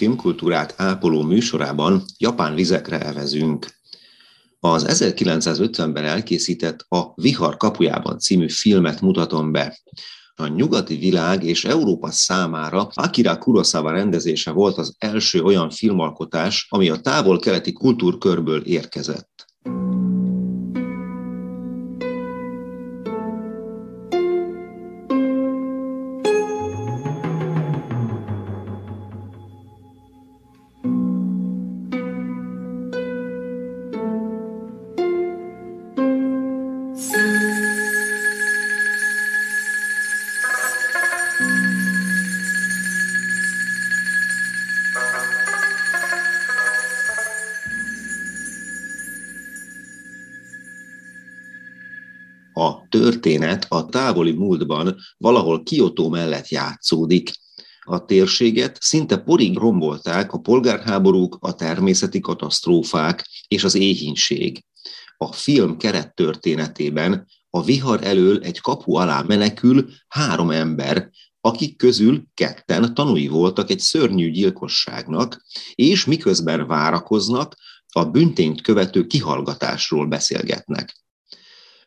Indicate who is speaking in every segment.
Speaker 1: Filmkultúrát ápoló műsorában japán vizekre evezünk. Az 1950-ben elkészített A Vihar kapujában című filmet mutatom be. A nyugati világ és Európa számára Akira Kurosawa rendezése volt az első olyan filmalkotás, ami a távol-keleti kultúrkörből érkezett. Történet a távoli múltban valahol Kyoto mellett játszódik. A térséget szinte porig rombolták a polgárháborúk, a természeti katasztrófák és az éhínség. A film keret történetében a vihar elől egy kapu alá menekül három ember, akik közül ketten tanúi voltak egy szörnyű gyilkosságnak, és miközben várakoznak, a büntényt követő kihallgatásról beszélgetnek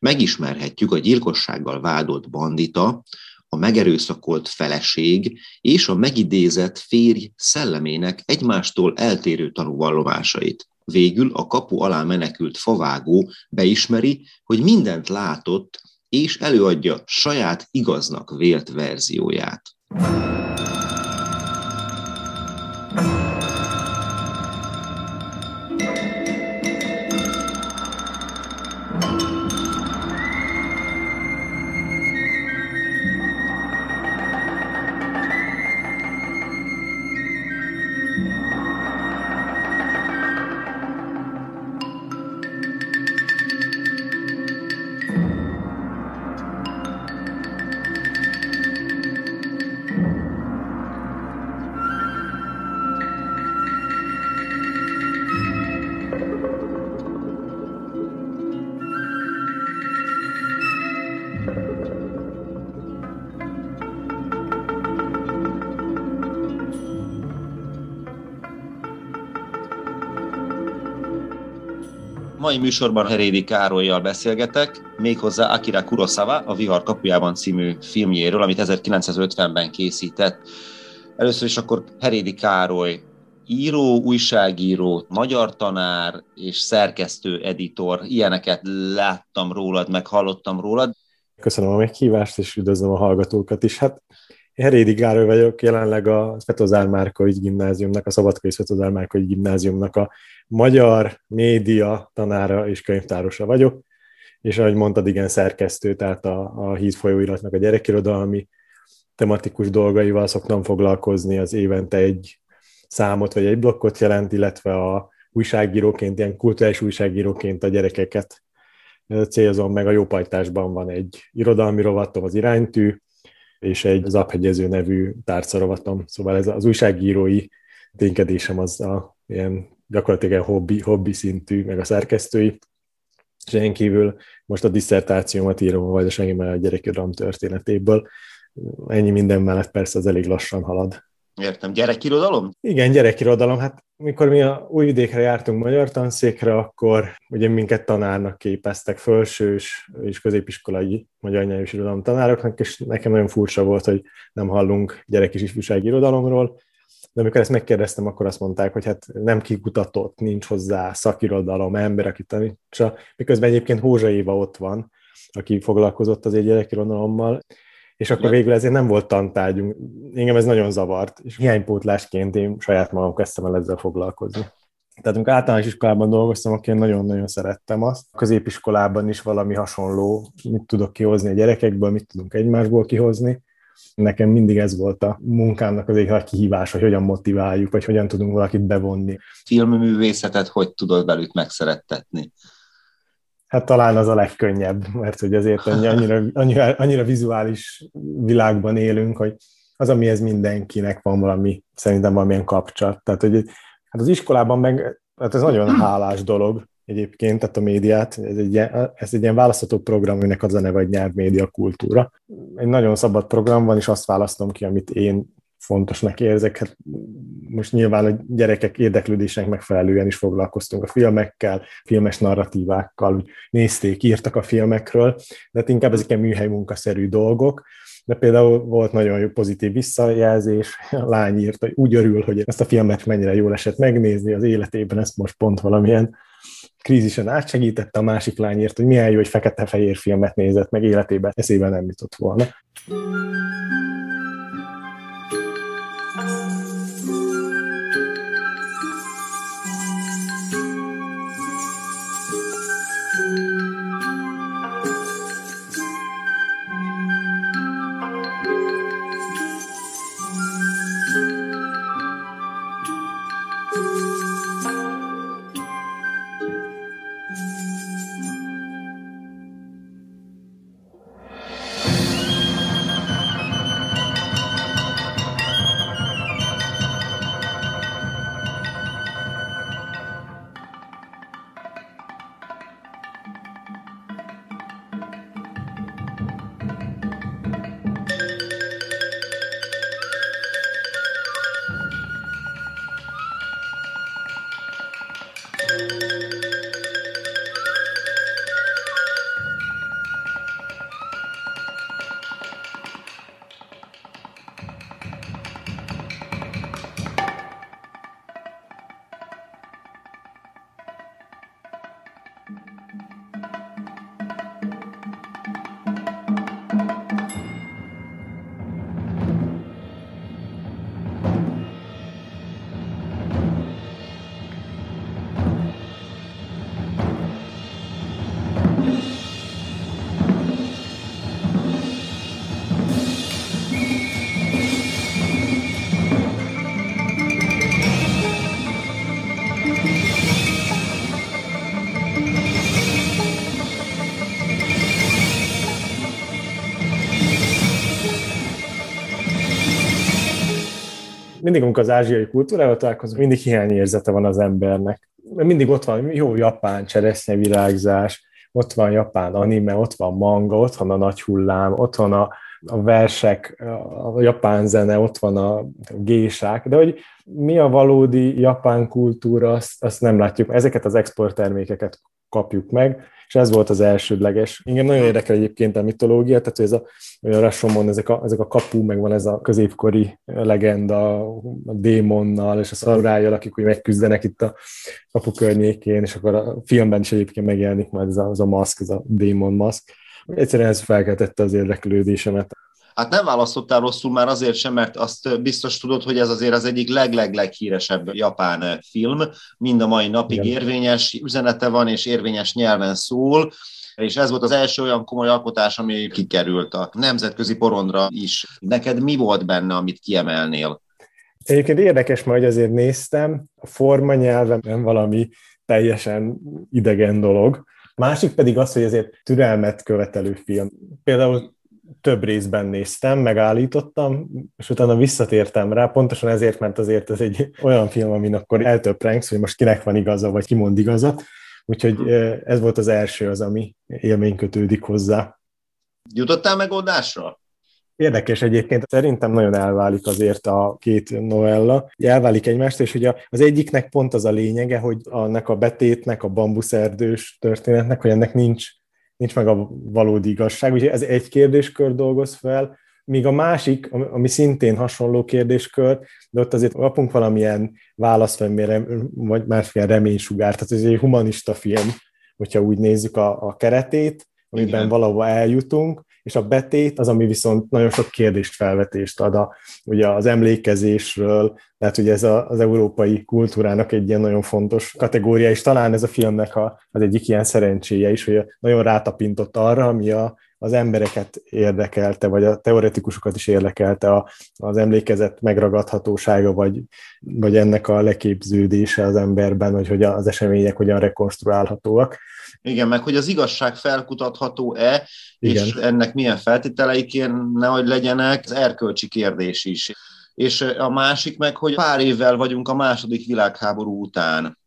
Speaker 1: megismerhetjük a gyilkossággal vádolt bandita, a megerőszakolt feleség és a megidézett férj szellemének egymástól eltérő tanúvallomásait. Végül a kapu alá menekült favágó beismeri, hogy mindent látott, és előadja saját igaznak vélt verzióját. Mai műsorban Herédi Károlyjal beszélgetek, méghozzá Akira Kurosawa a Vihar kapujában című filmjéről, amit 1950-ben készített. Először is akkor Herédi Károly író, újságíró, magyar tanár és szerkesztő, editor. Ilyeneket láttam rólad, meg hallottam rólad.
Speaker 2: Köszönöm a meghívást, és üdvözlöm a hallgatókat is. Hát Herédi Gároly vagyok, jelenleg a Svetozár Márkai Gimnáziumnak, a Szabadkai Svetozár Márkai Gimnáziumnak a magyar média tanára és könyvtárosa vagyok, és ahogy mondtad, igen, szerkesztő, tehát a, a Híd folyóiratnak a gyerekirodalmi tematikus dolgaival szoktam foglalkozni, az évente egy számot vagy egy blokkot jelent, illetve a újságíróként, ilyen kulturális újságíróként a gyerekeket célzom meg. A Jópajtásban van egy irodalmi rovatom, az iránytű, és egy zaphegyező nevű tárcarovatom. Szóval ez az újságírói ténykedésem az a ilyen gyakorlatilag egy hobbi, hobbi szintű, meg a szerkesztői, és én kívül most a diszertációmat írom a Vajdasági a gyerekirodalom történetéből. Ennyi minden mellett persze az elég lassan halad.
Speaker 1: Értem. Gyerekirodalom?
Speaker 2: Igen, gyerekirodalom. Hát mikor mi a vidékre jártunk magyar tanszékre, akkor ugye minket tanárnak képeztek, fölsős és középiskolai magyar nyelvű irodalom tanároknak, és nekem nagyon furcsa volt, hogy nem hallunk gyerek és ifjúsági irodalomról, de amikor ezt megkérdeztem, akkor azt mondták, hogy hát nem kikutatott, nincs hozzá szakirodalom, ember, aki tanítsa, miközben egyébként Hózsa Éva ott van, aki foglalkozott az egy gyerekirodalommal, és akkor végül ezért nem volt tantárgyunk. Engem ez nagyon zavart, és hiánypótlásként én saját magam kezdtem el ezzel foglalkozni. Tehát amikor általános iskolában dolgoztam, akkor én nagyon-nagyon szerettem azt. A középiskolában is valami hasonló, mit tudok kihozni a gyerekekből, mit tudunk egymásból kihozni. Nekem mindig ez volt a munkámnak az egy nagy kihívás, hogy hogyan motiváljuk, vagy hogyan tudunk valakit bevonni.
Speaker 1: Filmművészetet hogy tudod velük megszerettetni?
Speaker 2: Hát talán az a legkönnyebb, mert hogy azért annyira, annyira, annyira vizuális világban élünk, hogy az, amihez mindenkinek van valami, szerintem valamilyen kapcsolat. Tehát, hogy hát az iskolában meg, hát ez nagyon hálás dolog egyébként, tehát a médiát, ez egy, ilyen, ez egy ilyen választható program, aminek az a neve, hogy nyelvmédia kultúra. Egy nagyon szabad program van, és azt választom ki, amit én fontosnak érzek. Hát most nyilván a gyerekek érdeklődésnek megfelelően is foglalkoztunk a filmekkel, filmes narratívákkal, úgy nézték, írtak a filmekről, de hát inkább ezek műhely munkaszerű dolgok, de például volt nagyon jó pozitív visszajelzés, a lány írt, hogy úgy örül, hogy ezt a filmet mennyire jól esett megnézni az életében, ezt most pont valamilyen krízisen átsegítette, a másik lány írt, hogy milyen jó, hogy fekete-fehér filmet nézett, meg életében eszébe nem jutott volna. Mindig, amikor az ázsiai kultúrával találkozunk, mindig hiányérzete van az embernek. Mindig ott van jó japán cseresznyevirágzás, ott van japán anime, ott van manga, ott van a nagy hullám, ott van a, a versek, a japán zene, ott van a gésák, de hogy mi a valódi japán kultúra, azt, azt nem látjuk. Ezeket az exporttermékeket kapjuk meg, és ez volt az elsődleges. Engem nagyon érdekel egyébként a mitológia, tehát ez a, a Rashomon, ezek a, ezek a kapu, meg van ez a középkori legenda a démonnal és a szarurájjal, akik úgy megküzdenek itt a kapu környékén, és akkor a filmben is egyébként megjelenik majd ez a, ez a maszk, ez a démon maszk. Egyszerűen ez felkeltette az érdeklődésemet.
Speaker 1: Hát nem választottál rosszul már azért sem, mert azt biztos tudod, hogy ez azért az egyik leg-leg-leghíresebb japán film, mind a mai napig Igen. érvényes üzenete van, és érvényes nyelven szól, és ez volt az első olyan komoly alkotás, ami kikerült a nemzetközi porondra is. Neked mi volt benne, amit kiemelnél?
Speaker 2: Egyébként érdekes, mert azért néztem, a forma nyelven nem valami teljesen idegen dolog. Másik pedig az, hogy ezért türelmet követelő film. Például több részben néztem, megállítottam, és utána visszatértem rá, pontosan ezért, mert azért ez egy olyan film, amin akkor eltöprengsz, hogy most kinek van igaza, vagy ki mond igazat, úgyhogy ez volt az első az, ami élmény kötődik hozzá.
Speaker 1: Jutottál megoldásra?
Speaker 2: Érdekes egyébként, szerintem nagyon elválik azért a két novella. Elválik egymást, és ugye az egyiknek pont az a lényege, hogy annak a betétnek, a bambuszerdős történetnek, hogy ennek nincs nincs meg a valódi igazság. Úgyhogy ez egy kérdéskör dolgoz fel, míg a másik, ami szintén hasonló kérdéskör, de ott azért kapunk valamilyen választ, vagy másfél reménysugár. Tehát ez egy humanista film, hogyha úgy nézzük a, a keretét, amiben Igen. valahova eljutunk, és a betét az, ami viszont nagyon sok kérdést felvetést ad a, ugye az emlékezésről, tehát ugye ez a, az európai kultúrának egy ilyen nagyon fontos kategória, és talán ez a filmnek a, az egyik ilyen szerencséje is, hogy nagyon rátapintott arra, ami a, az embereket érdekelte, vagy a teoretikusokat is érdekelte a, az emlékezet megragadhatósága, vagy, vagy ennek a leképződése az emberben, hogy, hogy az események hogyan rekonstruálhatóak.
Speaker 1: Igen, meg hogy az igazság felkutatható-e, Igen. és ennek milyen feltételei kéne, hogy legyenek, az erkölcsi kérdés is. És a másik meg, hogy pár évvel vagyunk a második világháború után.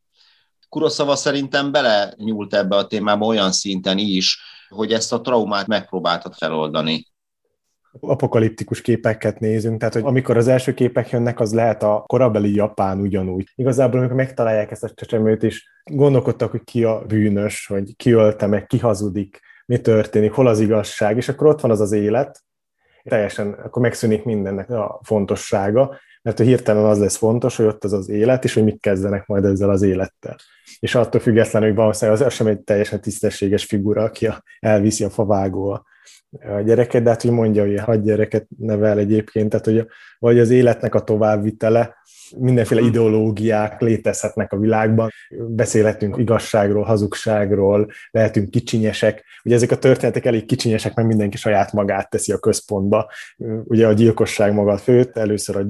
Speaker 1: Kuroszava szerintem bele nyúlt ebbe a témába olyan szinten is, hogy ezt a traumát megpróbáltad feloldani.
Speaker 2: Apokaliptikus képeket nézünk, tehát hogy amikor az első képek jönnek, az lehet a korabeli Japán ugyanúgy. Igazából, amikor megtalálják ezt a csecsemőt is, gondolkodtak, hogy ki a bűnös, hogy ki ölte meg, ki hazudik, mi történik, hol az igazság, és akkor ott van az az élet, teljesen, akkor megszűnik mindennek a fontossága, mert hirtelen az lesz fontos, hogy ott az az élet, és hogy mit kezdenek majd ezzel az élettel. És attól függetlenül, hogy valószínűleg az sem egy teljesen tisztességes figura, aki elviszi a favágó a, gyereket, de hát hogy mondja, hogy hagy gyereket nevel egyébként, tehát hogy vagy az életnek a továbbvitele, mindenféle hmm. ideológiák létezhetnek a világban. Beszélhetünk igazságról, hazugságról, lehetünk kicsinyesek. Ugye ezek a történetek elég kicsinyesek, mert mindenki saját magát teszi a központba. Ugye a gyilkosság maga főt, először a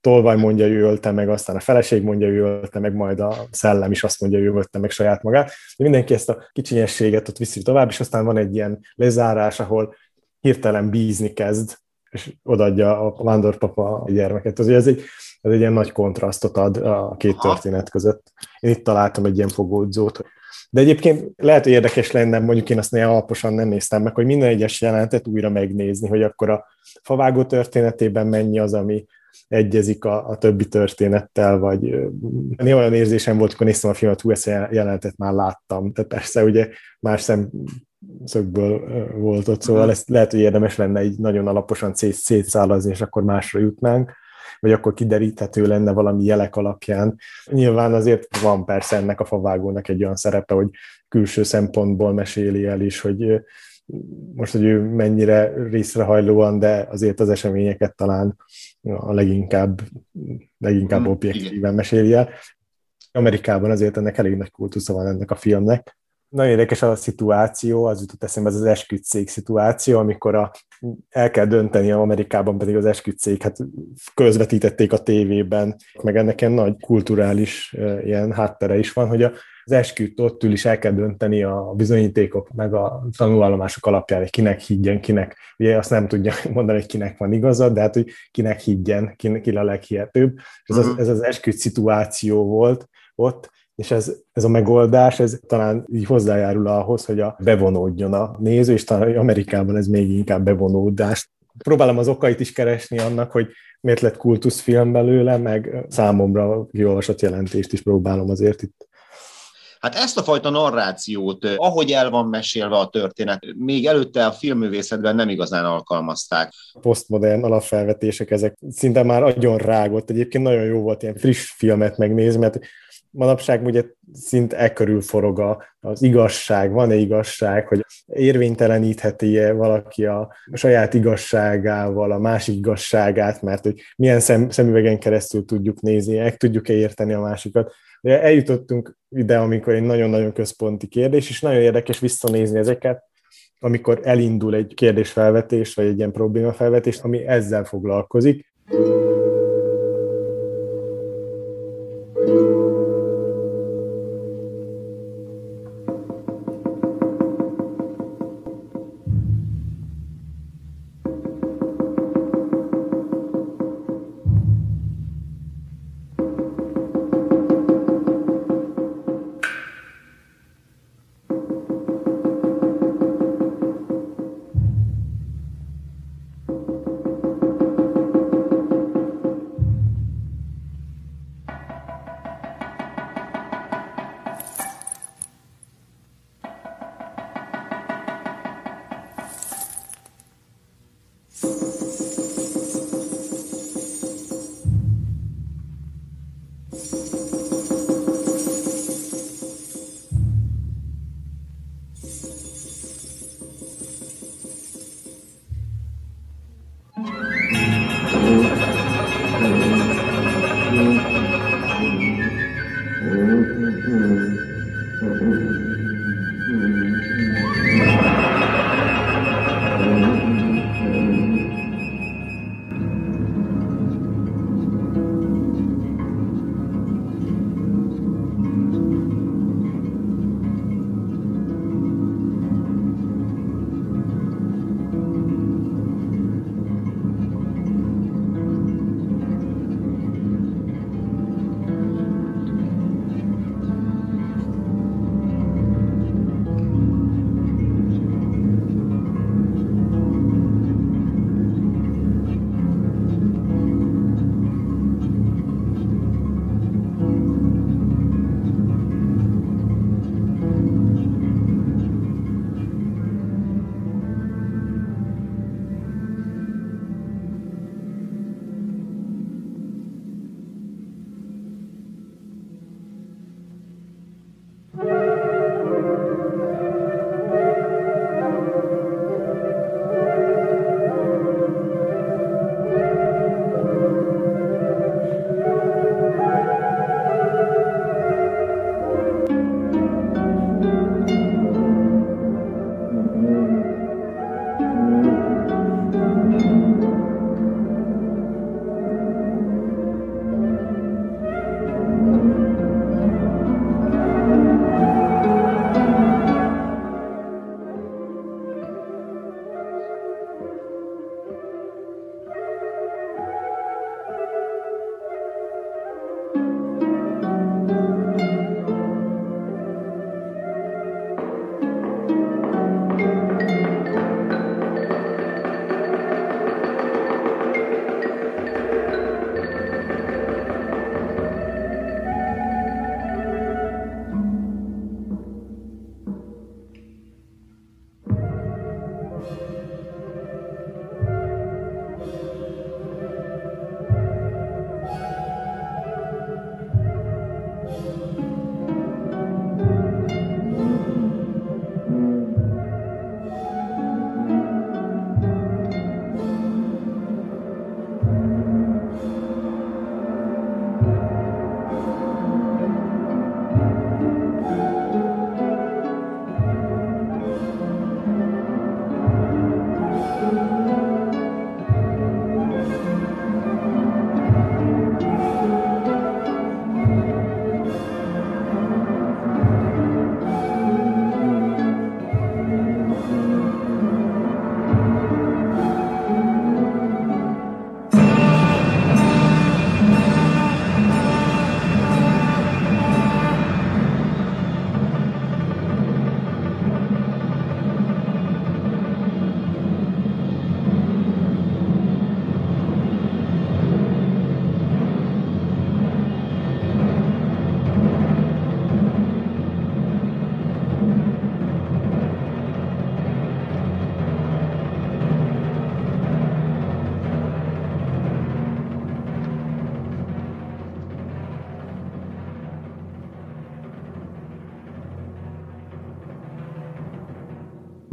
Speaker 2: tolvaj mondja, ő ölte meg, aztán a feleség mondja, ő ölte meg, majd a szellem is azt mondja, ő ölte meg saját magát. De mindenki ezt a kicsinyességet ott viszi tovább, és aztán van egy ilyen lezárás, ahol hirtelen bízni kezd, és odaadja a vándorpapa a gyermeket. Ez egy, ez egy ilyen nagy kontrasztot ad a két történet között. Én itt találtam egy ilyen fogódzót. De egyébként lehet, hogy érdekes lenne, mondjuk én azt néha alaposan nem néztem meg, hogy minden egyes jelentet újra megnézni, hogy akkor a favágó történetében mennyi az, ami egyezik a, a többi történettel, vagy néha olyan érzésem volt, amikor néztem a filmet, hú, ezt jelentet már láttam. Tehát persze ugye más szem szögből volt ott, szóval ezt lehet, hogy érdemes lenne egy nagyon alaposan szétszálazni, és akkor másra jutnánk, vagy akkor kideríthető lenne valami jelek alapján. Nyilván azért van persze ennek a favágónak egy olyan szerepe, hogy külső szempontból meséli el is, hogy most, hogy ő mennyire részrehajlóan, de azért az eseményeket talán a leginkább, leginkább mm, objektíven meséli el. Amerikában azért ennek elég nagy kultusza van ennek a filmnek, nagyon érdekes a szituáció, az jutott eszembe, ez az esküdtszék szituáció, amikor a, el kell dönteni, Amerikában pedig az esküdtszék, hát közvetítették a tévében, meg ennek ilyen nagy kulturális ilyen háttere is van, hogy a, az esküdt ott ül is el kell dönteni a bizonyítékok, meg a tanulvallomások alapján, hogy kinek higgyen, kinek, ugye azt nem tudja mondani, hogy kinek van igaza, de hát, hogy kinek higgyen, ki, ki a leghihetőbb. Ez, az, mhm. ez az esküdt szituáció volt ott, és ez, ez a megoldás, ez talán így hozzájárul ahhoz, hogy a bevonódjon a néző, és talán Amerikában ez még inkább bevonódás. Próbálom az okait is keresni annak, hogy miért lett kultuszfilm belőle, meg számomra kiolvasott jelentést is próbálom azért itt
Speaker 1: Hát ezt a fajta narrációt, ahogy el van mesélve a történet, még előtte a filmművészetben nem igazán alkalmazták.
Speaker 2: Postmodern alapfelvetések, ezek szinte már agyon rágott. Egyébként nagyon jó volt ilyen friss filmet megnézni, mert manapság ugye szint e körül forog az igazság, van-e igazság, hogy érvénytelenítheti-e valaki a saját igazságával a másik igazságát, mert hogy milyen szem, szemüvegen keresztül tudjuk nézni, meg tudjuk-e érteni a másikat. De eljutottunk ide, amikor egy nagyon-nagyon központi kérdés, és nagyon érdekes visszanézni ezeket, amikor elindul egy kérdésfelvetés, vagy egy ilyen problémafelvetés, ami ezzel foglalkozik.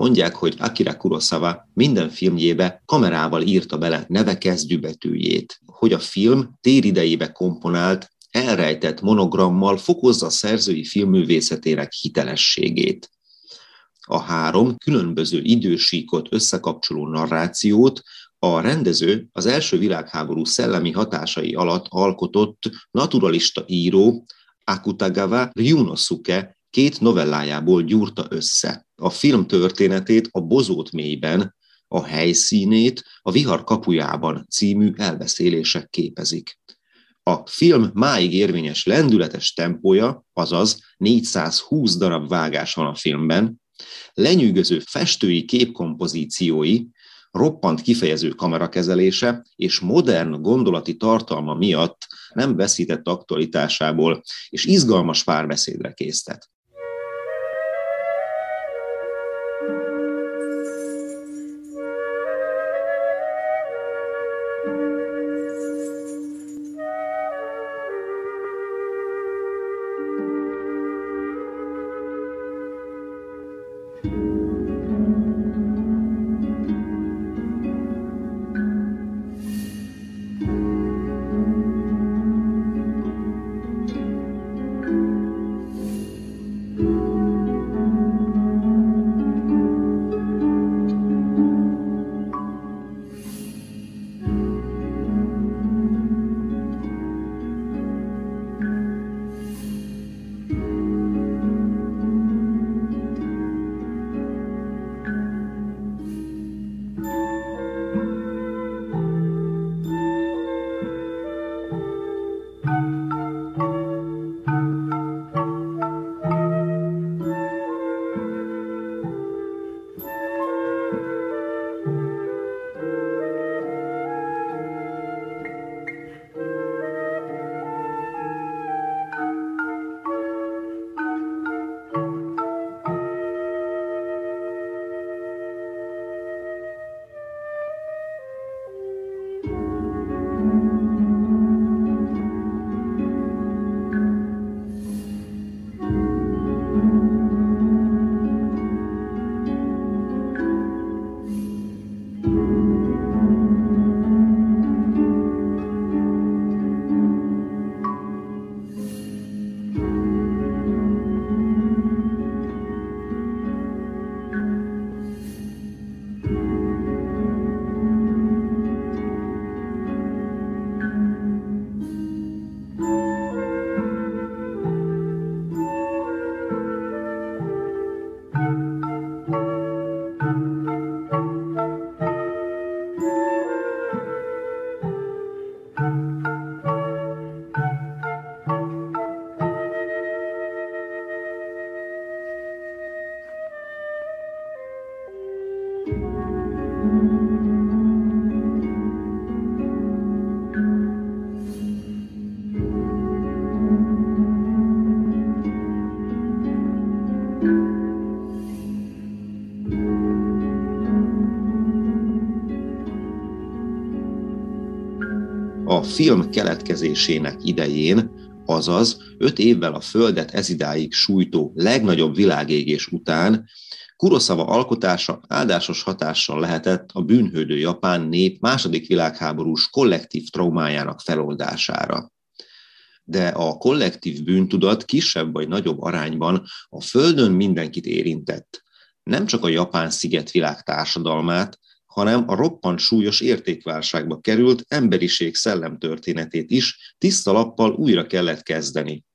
Speaker 1: Mondják, hogy Akira Kurosawa minden filmjébe kamerával írta bele neve kezdőbetűjét, hogy a film téridejébe komponált, elrejtett monogrammal fokozza a szerzői filmművészetének hitelességét. A három különböző idősíkot összekapcsoló narrációt a rendező az első világháború szellemi hatásai alatt alkotott naturalista író Akutagawa Ryunosuke két novellájából gyúrta össze. A film történetét a Bozót mélyben, a helyszínét a Vihar kapujában című elbeszélések képezik. A film máig érvényes lendületes tempója, azaz 420 darab vágás van a filmben, lenyűgöző festői képkompozíciói, roppant kifejező kamerakezelése és modern gondolati tartalma miatt nem veszített aktualitásából, és izgalmas párbeszédre késztet. Film keletkezésének idején, azaz öt évvel a Földet ezidáig sújtó legnagyobb világégés után Kuroszava alkotása áldásos hatással lehetett a bűnhődő japán nép második világháborús kollektív traumájának feloldására. De a kollektív bűntudat kisebb vagy nagyobb arányban a Földön mindenkit érintett. Nem csak a japán szigetvilág társadalmát, hanem a roppant súlyos értékválságba került emberiség szellemtörténetét is tiszta lappal újra kellett kezdeni.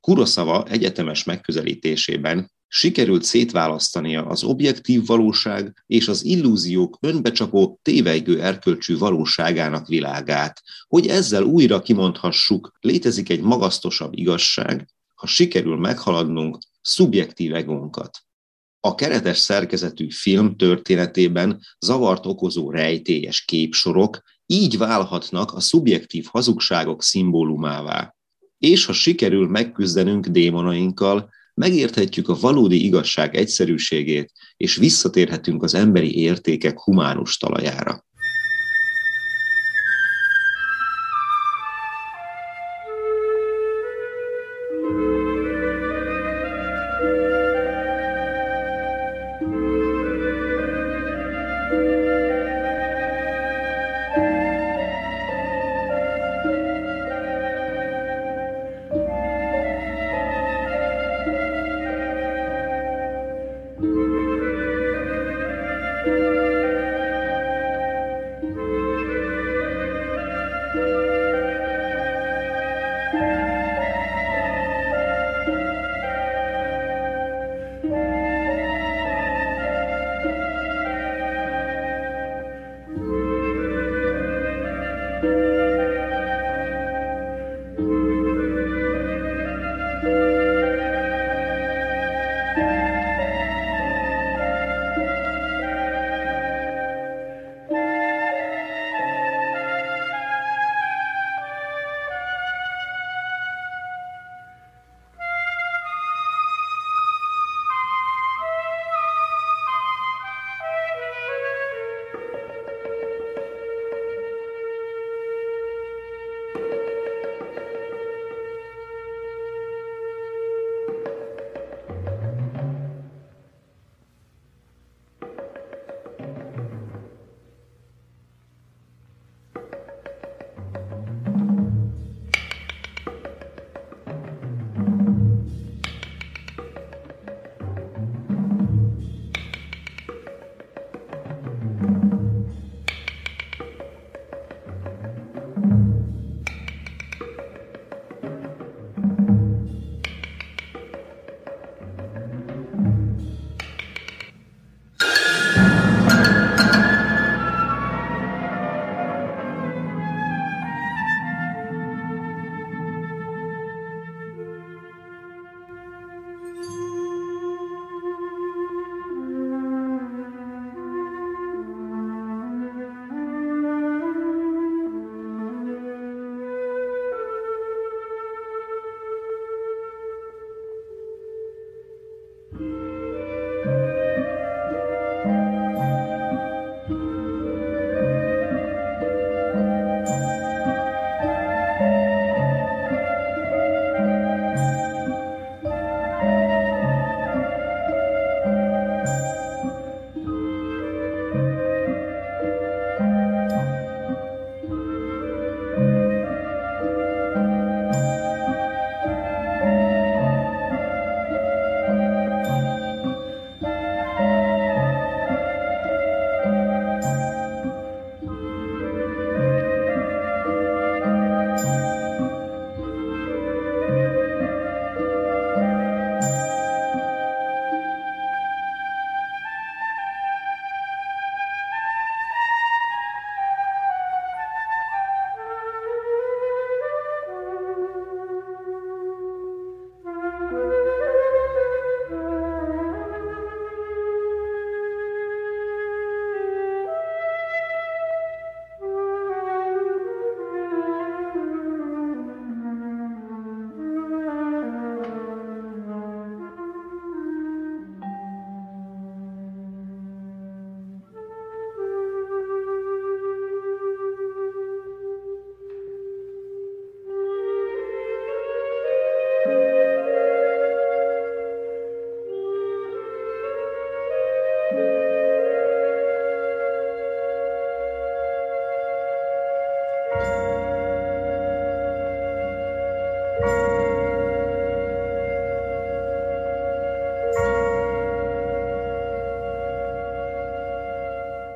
Speaker 1: Kuroszava egyetemes megközelítésében sikerült szétválasztania az objektív valóság és az illúziók önbecsapó, tévejgő erkölcsű valóságának világát, hogy ezzel újra kimondhassuk, létezik egy magasztosabb igazság, ha sikerül meghaladnunk szubjektív egónkat. A keretes szerkezetű film történetében zavart okozó rejtélyes képsorok így válhatnak a szubjektív hazugságok szimbólumává. És ha sikerül megküzdenünk démonainkkal, megérthetjük a valódi igazság egyszerűségét, és visszatérhetünk az emberi értékek humánus talajára.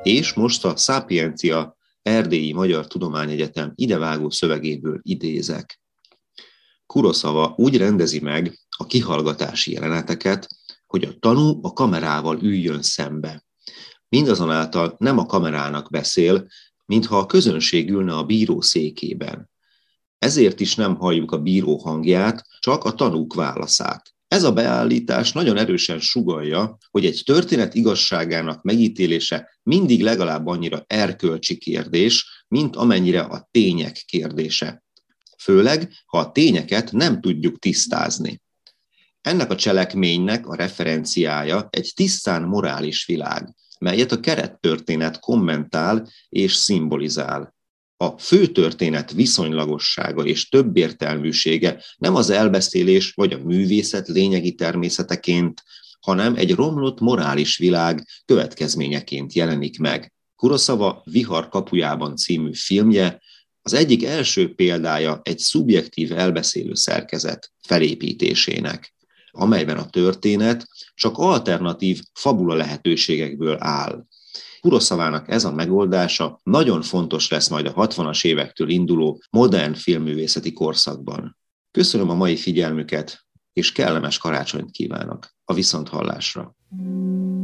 Speaker 1: És most a Sapiencia Erdélyi Magyar Tudományegyetem idevágó szövegéből idézek. Kuroszava úgy rendezi meg a kihallgatási jeleneteket, hogy a tanú a kamerával üljön szembe. Mindazonáltal nem a kamerának beszél, mintha a közönség ülne a bíró székében. Ezért is nem halljuk a bíró hangját, csak a tanúk válaszát. Ez a beállítás nagyon erősen sugalja, hogy egy történet igazságának megítélése mindig legalább annyira erkölcsi kérdés, mint amennyire a tények kérdése. Főleg, ha a tényeket nem tudjuk tisztázni. Ennek a cselekménynek a referenciája egy tisztán morális világ, melyet a kerettörténet kommentál és szimbolizál. A főtörténet viszonylagossága és többértelműsége nem az elbeszélés vagy a művészet lényegi természeteként, hanem egy romlott morális világ következményeként jelenik meg. Kuroszava Vihar kapujában című filmje az egyik első példája egy szubjektív elbeszélő szerkezet felépítésének, amelyben a történet csak alternatív fabula lehetőségekből áll. Kuroszavának ez a megoldása nagyon fontos lesz majd a 60-as évektől induló modern filmművészeti korszakban. Köszönöm a mai figyelmüket, és kellemes karácsonyt kívánok a viszonthallásra. you